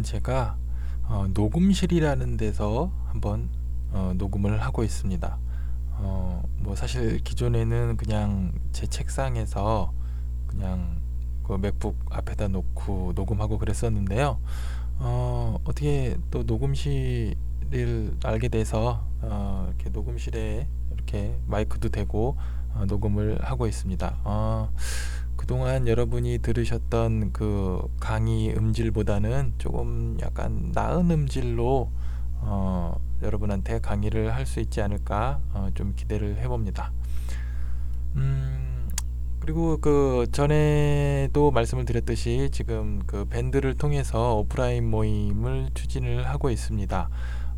오늘은 제가 어, 녹음실이라는 데서 한번 어, 녹음을 하고 있습니다. 어, 뭐 사실 기존에는 그냥 제 책상에서 그냥 그 맥북 앞에다 놓고 녹음하고 그랬었는데요. 어, 어떻게 또 녹음실을 알게 돼서 어, 이렇게 녹음실에 이렇게 마이크도 대고 어, 녹음을 하고 있습니다. 어, 그동안 여러분이 들으셨던 그 강의 음질보다는 조금 약간 나은 음질로 어, 여러분한테 강의를 할 수 있지 않을까 어, 좀 기대를 해봅니다. 음, 그리고 그 전에도 말씀을 드렸듯이 지금 그 밴드를 통해서 오프라인 모임을 추진을 하고 있습니다.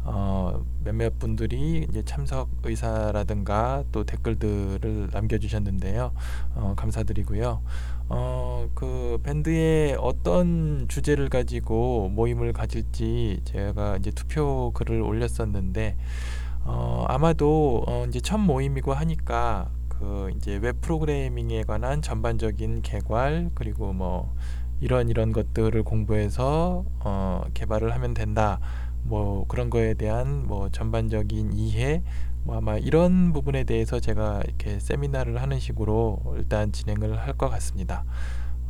어, 몇몇 분들이 이제 참석 의사라든가 또 댓글들을 남겨주셨는데요. 어, 감사드리고요. 어, 그 밴드의 어떤 주제를 가지고 모임을 가질지 제가 이제 투표 글을 올렸었는데 어, 아마도 어, 이제 첫 모임이고 하니까 그 이제 웹 프로그래밍에 관한 전반적인 개괄 그리고 뭐 이런 이런 것들을 공부해서 어, 개발을 하면 된다. 뭐 그런 거에 대한 뭐 전반적인 이해 뭐 아마 이런 부분에 대해서 제가 이렇게 세미나를 하는 식으로 일단 진행을 할 것 같습니다.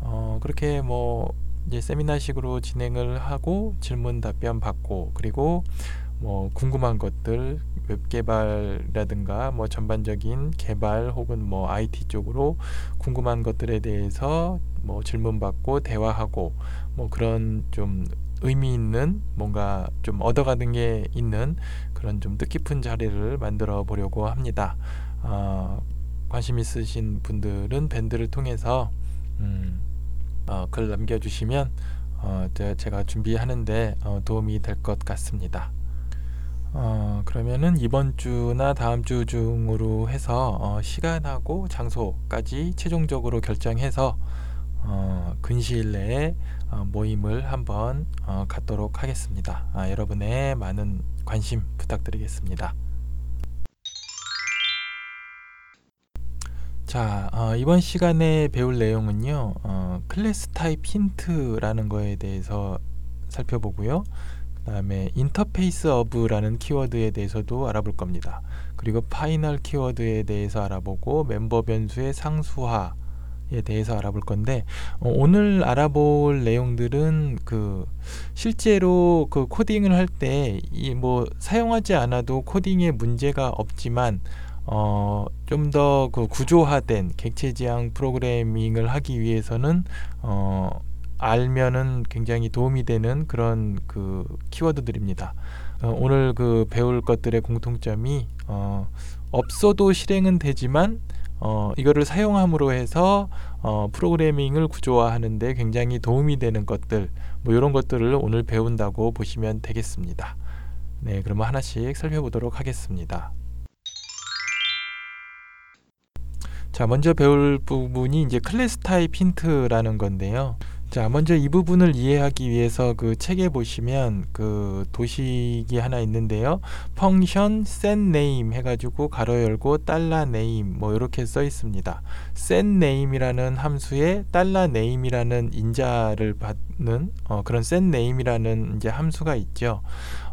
어 그렇게 뭐 이제 세미나식으로 진행을 하고 질문 답변 받고 그리고 뭐 궁금한 것들 웹 개발이라든가 뭐 전반적인 개발 혹은 뭐 IT 쪽으로 궁금한 것들에 대해서 뭐 질문 받고 대화하고 뭐 그런 좀 의미 있는 뭔가 좀 얻어가는 게 있는 그런 좀 뜻깊은 자리를 만들어 보려고 합니다. 어, 관심 있으신 분들은 밴드를 통해서 음, 어, 글 남겨주시면 어, 제가 준비하는데 어, 도움이 될 것 같습니다. 어, 그러면은 이번 주나 다음 주 중으로 해서 어, 시간하고 장소까지 최종적으로 결정해서 어, 근시일 내에 어, 모임을 한번 어, 갖도록 하겠습니다. 아, 여러분의 많은 관심 부탁드리겠습니다. 자, 어, 이번 시간에 배울 내용은요, 어, class type hint라는 거에 대해서 살펴보고요. 그 다음에 instanceof라는 키워드에 대해서도 알아볼 겁니다. 그리고 final 키워드에 대해서 알아보고 멤버 변수의 상수화, 에 대해서 알아볼 건데 어, 오늘 알아볼 내용들은 그 실제로 그 코딩을 할 때 이 뭐 사용하지 않아도 코딩에 문제가 없지만 어, 좀 더 그 구조화된 객체 지향 프로그래밍을 하기 위해서는 어, 알면은 굉장히 도움이 되는 그런 그 키워드들입니다. 어, 오늘 그 배울 것들의 공통점이 어, 없어도 실행은 되지만 어, 이거를 사용함으로 해서 어, 프로그래밍을 구조화하는데 굉장히 도움이 되는 것들 뭐 이런 것들을 오늘 배운다고 보시면 되겠습니다. 네, 그러면 하나씩 살펴보도록 하겠습니다. 자, 먼저 배울 부분이 이제 class type hint라는 건데요. 자, 먼저 이 부분을 이해하기 위해서 그 책에 보시면 그 도식이 하나 있는데요. function set name 해가지고 괄호 열고 달러 name 뭐 이렇게 써 있습니다. set name이라는 함수에 달러 name이라는 인자를 받 는 어, 그런 set name이라는 이제 함수가 있죠.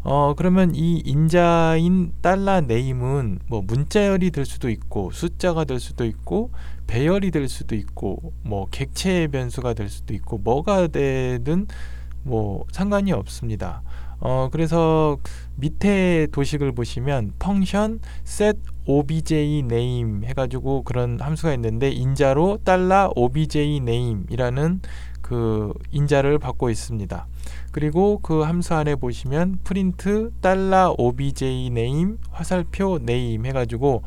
어, 그러면 이 인자인 달러 name은 뭐 문자열이 될 수도 있고 숫자가 될 수도 있고 배열이 될 수도 있고 뭐 객체 변수가 될 수도 있고 뭐가 되든 뭐 상관이 없습니다. 어 그래서 밑에 도식을 보시면 펑션 set obj name 해가지고 그런 함수가 있는데 인자로 달러 obj name이라는 그 인자를 받고 있습니다. 그리고 그 함수 안에 보시면 프린트 달러 obj name 화살표 name 해가지고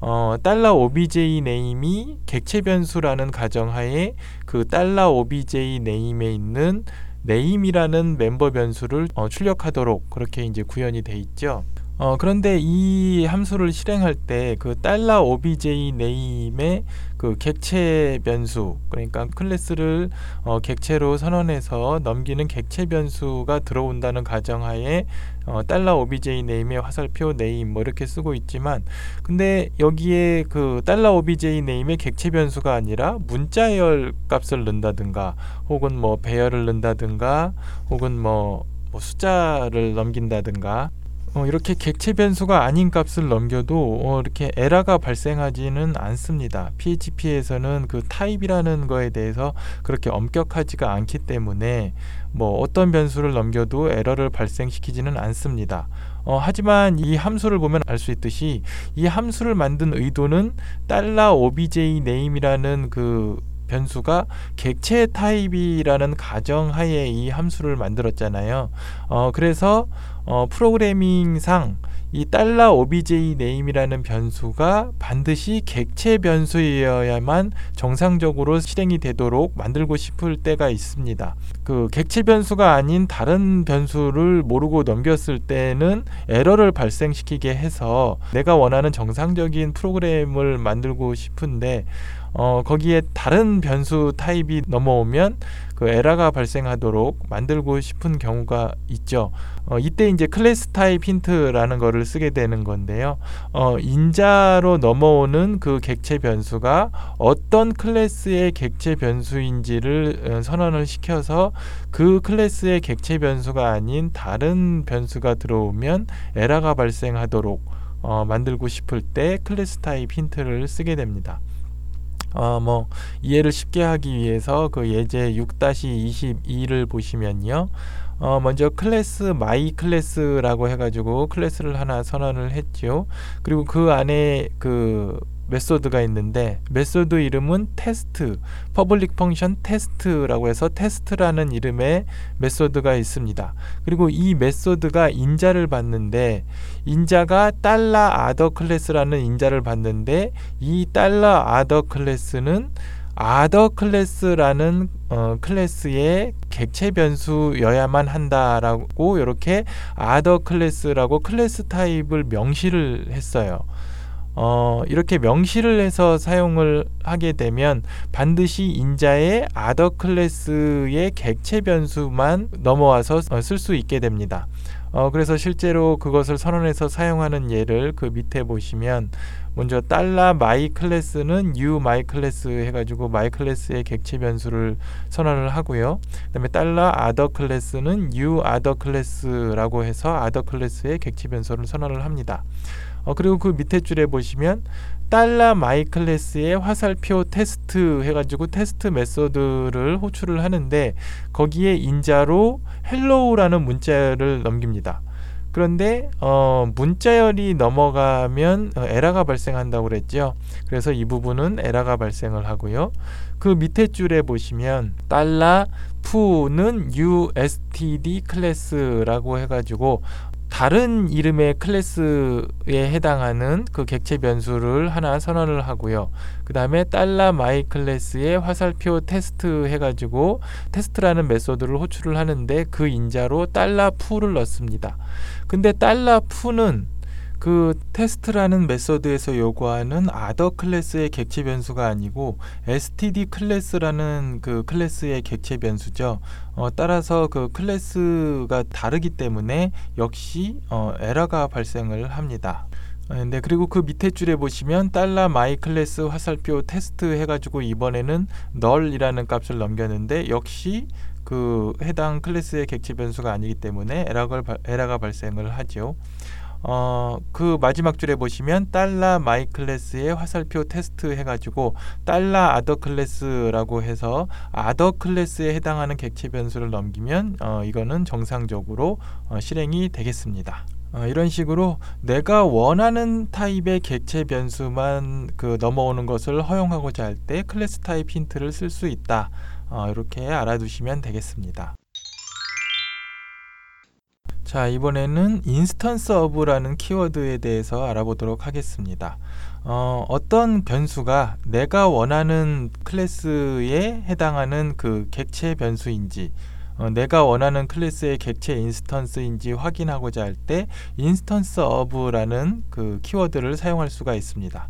어, 달러 obj name이 객체 변수라는 가정하에 그 달러 obj name에 있는 name이라는 멤버 변수를 어, 출력하도록 그렇게 이제 구현이 돼 있죠. 어, 그런데 이 함수를 실행할 때 그 달러 obj name의 그 객체 변수 그러니까 클래스를 어, 객체로 선언해서 넘기는 객체 변수가 들어온다는 가정하에 어, 달러 obj name의 화살표 name 뭐 이렇게 쓰고 있지만 근데 여기에 그 달러 obj name의 객체 변수가 아니라 문자열 값을 넣는다든가 혹은 뭐 배열을 넣는다든가 혹은 뭐, 뭐 숫자를 넘긴다든가 어, 이렇게 객체 변수가 아닌 값을 넘겨도 어, 이렇게 에러가 발생하지는 않습니다. PHP에서는 그 타입이라는 거에 대해서 그렇게 엄격하지가 않기 때문에 뭐 어떤 변수를 넘겨도 에러를 발생시키지는 않습니다. 어, 하지만 이 함수를 보면 알 수 있듯이 이 함수를 만든 의도는 달러 obj name이라는 그 변수가 객체 타입이라는 가정 하에 이 함수를 만들었잖아요. 어, 그래서 어, 프로그래밍상 이 달러 obj name이라는 변수가 반드시 객체 변수여야만 정상적으로 실행이 되도록 만들고 싶을 때가 있습니다. 그 객체 변수가 아닌 다른 변수를 모르고 넘겼을 때는 에러를 발생시키게 해서 내가 원하는 정상적인 프로그램을 만들고 싶은데 어, 거기에 다른 변수 타입이 넘어오면 그 에러가 발생하도록 만들고 싶은 경우가 있죠. 어, 이때 이제 클래스 타입 힌트라는 거를 쓰게 되는 건데요. 어, 인자로 넘어오는 그 객체 변수가 어떤 클래스의 객체 변수인지를 어, 선언을 시켜서 그 클래스의 객체 변수가 아닌 다른 변수가 들어오면 에러가 발생하도록 어, 만들고 싶을 때 클래스 타입 힌트를 쓰게 됩니다. 어, 뭐 이해를 쉽게 하기 위해서 그 예제 6-22를 보시면요. 어, 먼저 class my class라고 해가지고 클래스를 하나 선언을 했죠. 그리고 그 안에 그 메소드가 있는데 메소드 이름은 테스트 public function 테스트라고 해서 테스트라는 이름의 메소드가 있습니다. 그리고 이 메소드가 인자를 받는데 인자가 달러 other class라는 인자를 받는데 이 달러 other class는 other class라는 어, 클래스의 객체 변수여야만 한다라고 이렇게 other class라고 클래스 타입을 명시를 했어요. 어, 이렇게 명시를 해서 사용을 하게 되면 반드시 인자의 other class의 객체 변수만 넘어와서 어, 쓸수 있게 됩니다. 어, 그래서 실제로 그것을 선언해서 사용하는 예를 그 밑에 보시면 먼저 달러 my class는 new my class 해가지고 my class의 객체 변수를 선언을 하고요. 그다음에 달러 other class는 u 아더 클래스라고 해서 other class의 객체 변수를 선언을 합니다. 어, 그리고 그 밑에 줄에 보시면 달러 my class의 화살표 테스트 해가지고 테스트 메소드를 호출을 하는데 거기에 인자로 hello라는 문자를 넘깁니다. 그런데 어, 문자열이 넘어가면 어, 에러가 발생한다고 그랬죠. 그래서 이 부분은 에러가 발생을 하고요. 그 밑에 줄에 보시면 달러 foo는 USTD 클래스라고 해가지고 다른 이름의 클래스에 해당하는 그 객체 변수를 하나 선언을 하고요. 그 다음에 달러 my class의 화살표 테스트 해가지고 테스트라는 메소드를 호출을 하는데 그 인자로 달러 foo를 넣습니다. 근데 달러 foo는 그 테스트라는 메서드에서 요구하는 other class의 객체 변수가 아니고 std class라는 그 클래스의 객체 변수죠. 어, 따라서 그 클래스가 다르기 때문에 역시 어, 에러가 발생을 합니다. 어, 네, 그리고 그 밑에 줄에 보시면 달러 my class 화살표 테스트 해가지고 이번에는 null이라는 값을 넘겼는데 역시 그 해당 클래스의 객체 변수가 아니기 때문에 에러가, 에러가 발생을 하죠. 어, 그 마지막 줄에 보시면 달러 my class의 화살표 테스트 해가지고 달러 other class라고 해서 other class에 해당하는 객체 변수를 넘기면 어, 이거는 정상적으로 어, 실행이 되겠습니다. 어, 이런 식으로 내가 원하는 타입의 객체 변수만 그 넘어오는 것을 허용하고자 할 때 클래스 타입 힌트를 쓸 수 있다. 어, 이렇게 알아두시면 되겠습니다. 자 이번에는 instanceof라는 키워드에 대해서 알아보도록 하겠습니다. 어, 어떤 변수가 내가 원하는 클래스에 해당하는 그 객체 변수인지 어, 내가 원하는 클래스의 객체 instance인지 확인하고자 할 때 instanceof라는 그 키워드를 사용할 수가 있습니다.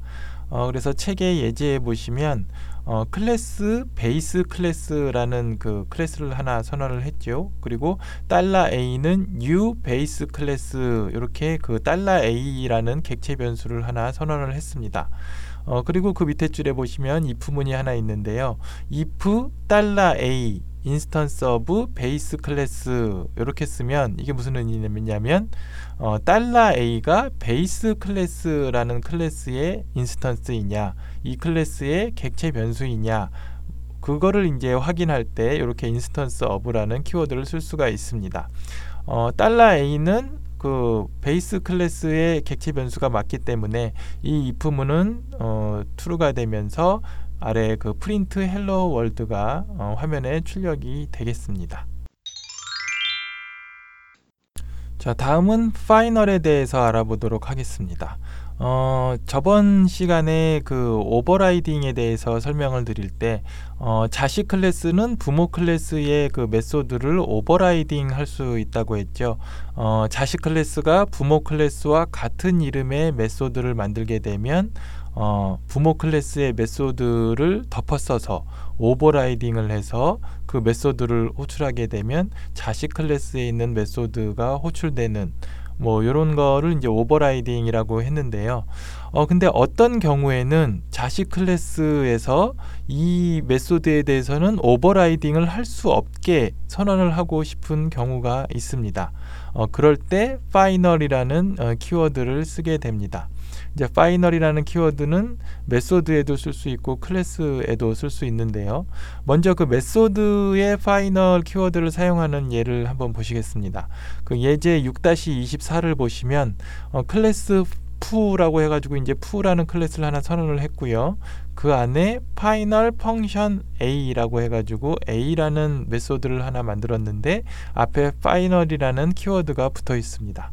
어, 그래서 책의 예제에 보시면 어, class base class라는 그 클래스를 하나 선언을 했죠. 그리고 달러 A는 new base class 이렇게 그 달러 A라는 객체 변수를 하나 선언을 했습니다. 어, 그리고 그 밑에 줄에 보시면 if문이 하나 있는데요. if 달러 A instanceof base class 이렇게 쓰면 이게 무슨 의미냐면 어, 달러 A가 base class라는 클래스의 instance이냐 이 클래스의 객체 변수이냐 그거를 이제 확인할 때 이렇게 instanceof라는 키워드를 쓸 수가 있습니다. 어, 달러 A는 그 베이스 클래스의 객체 변수가 맞기 때문에 이 if문은 어, true가 되면서 아래 그 프린트 Hello World가 어, 화면에 출력이 되겠습니다. 자, 다음은 final에 대해서 알아보도록 하겠습니다. 어, 저번 시간에 그 overriding에 대해서 설명을 드릴 때 어, 자식 클래스는 부모 클래스의 그 method를 overriding 할 수 있다고 했죠. 어, 자식 클래스가 부모 클래스와 같은 이름의 method를 만들게 되면 어, 부모 클래스의 method를 덮어 써서 overriding을 해서 그 method를 호출하게 되면 자식 클래스에 있는 method가 호출되는 뭐 이런 거를 이제 overriding이라고 했는데요. 어 근데 어떤 경우에는 자식 클래스에서 이 method에 대해서는 overriding을 할 수 없게 선언을 하고 싶은 경우가 있습니다. 어 그럴 때 final이라는 어, 키워드를 쓰게 됩니다. 이제 final이라는 키워드는 method에도 쓸 수 있고 클래스에도 쓸 수 있는데요. 먼저 그 method의 final 키워드를 사용하는 예를 한번 보시겠습니다. 그 예제 6-24를 보시면 어, 클래스 Foo라고 해가지고 이제 Foo라는 클래스를 하나 선언을 했고요. 그 안에 파이널 펑션 a라고 해가지고 a라는 메소드를 하나 만들었는데 앞에 final이라는 키워드가 붙어 있습니다.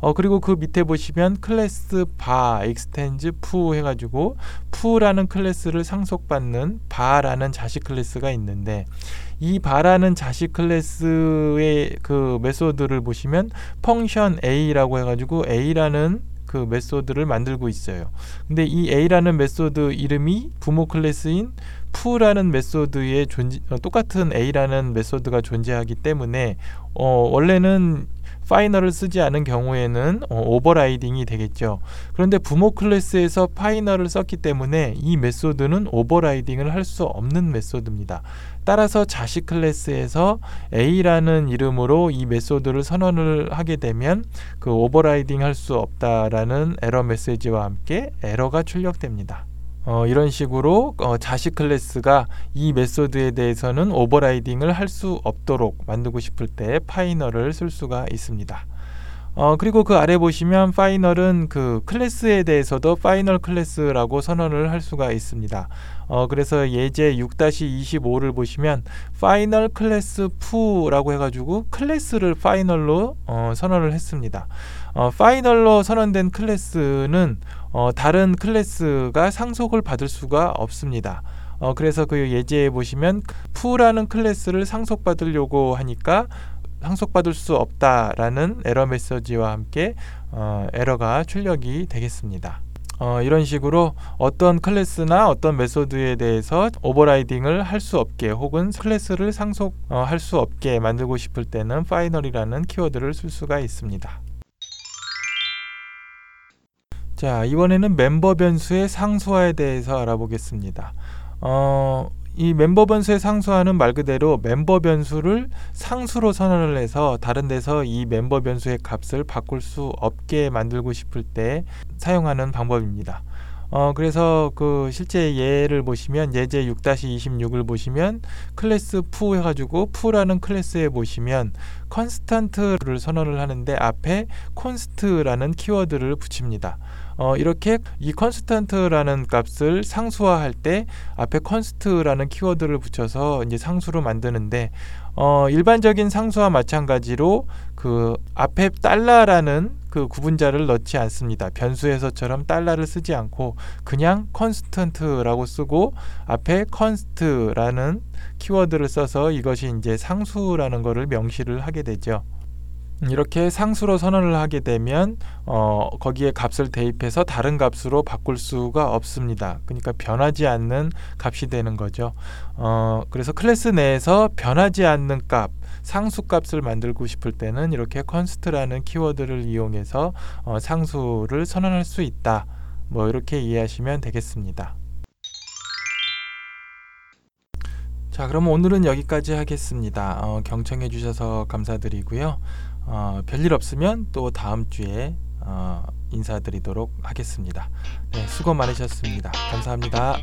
어 그리고 그 밑에 보시면 클래스 Bar extends Foo 해가지고 Foo라는 클래스를 상속받는 Bar라는 자식 클래스가 있는데 이 Bar라는 자식 클래스의 그 method를 보시면 function a라고 해가지고 a라는 그 method를 만들고 있어요. 근데 이 a라는 method 이름이 부모 클래스인 Foo라는 method의 존재 어, 똑같은 a라는 method가 존재하기 때문에 어 원래는 final을 쓰지 않은 경우에는 어, overriding이 되겠죠. 그런데 부모 클래스에서 파이널을 썼기 때문에 이 메소드는 오버라이딩을 할 수 없는 메소드입니다. 따라서 자식 클래스에서 A라는 이름으로 이 method를 선언을 하게 되면 그 overriding 할 수 없다라는 에러 메시지와 함께 에러가 출력됩니다. 어, 이런 식으로 어, 자식 클래스가 이 method에 대해서는 overriding을 할 수 없도록 만들고 싶을 때 final을 쓸 수가 있습니다. 어, 그리고 그 아래 보시면 final은 그 클래스에 대해서도 final 클래스라고 선언을 할 수가 있습니다. 어, 그래서 예제 6-25를 보시면 final 클래스 Foo라고 해가지고 클래스를 final로 어, 선언을 했습니다. 어, final로 선언된 클래스는 어, 다른 클래스가 상속을 받을 수가 없습니다. 어, 그래서 그 예제에 보시면 Foo라는 클래스를 상속받으려고 하니까 상속받을 수 없다라는 에러 메시지와 함께 어, 에러가 출력이 되겠습니다. 어, 이런 식으로 어떤 클래스나 어떤 method에 대해서 overriding을 할 수 없게 혹은 클래스를 상속할 어, 수 없게 만들고 싶을 때는 final이라는 키워드를 쓸 수가 있습니다. 자, 이번에는 멤버 변수의 상수화에 대해서 알아보겠습니다. 어, 이 멤버 변수의 상수화는 말 그대로 멤버 변수를 상수로 선언을 해서 다른 데서 이 멤버 변수의 값을 바꿀 수 없게 만들고 싶을 때 사용하는 방법입니다. 어, 그래서 그 실제 예를 보시면 예제 6-26을 보시면 클래스 Foo 해가지고 Foo라는 클래스에 보시면 constant를 선언을 하는데 앞에 const라는 키워드를 붙입니다. 어, 이렇게 이 constant라는 값을 상수화할 때 앞에 const라는 키워드를 붙여서 이제 상수로 만드는데 어, 일반적인 상수와 마찬가지로 그 앞에 달러라는 그 구분자를 넣지 않습니다. 변수에서처럼 달러를 쓰지 않고 그냥 constant라고 쓰고 앞에 const라는 키워드를 써서 이것이 이제 상수라는 것을 명시를 하게 되죠. 이렇게 상수로 선언을 하게 되면 어, 거기에 값을 대입해서 다른 값으로 바꿀 수가 없습니다. 그러니까 변하지 않는 값이 되는 거죠. 어, 그래서 클래스 내에서 변하지 않는 값, 상수 값을 만들고 싶을 때는 이렇게 const라는 키워드를 이용해서 어, 상수를 선언할 수 있다. 뭐 이렇게 이해하시면 되겠습니다. 자, 그럼 오늘은 여기까지 하겠습니다. 어, 경청해 주셔서 감사드리고요. 어, 별일 없으면 또 다음 주에 어, 인사드리도록 하겠습니다. 네, 수고 많으셨습니다. 감사합니다.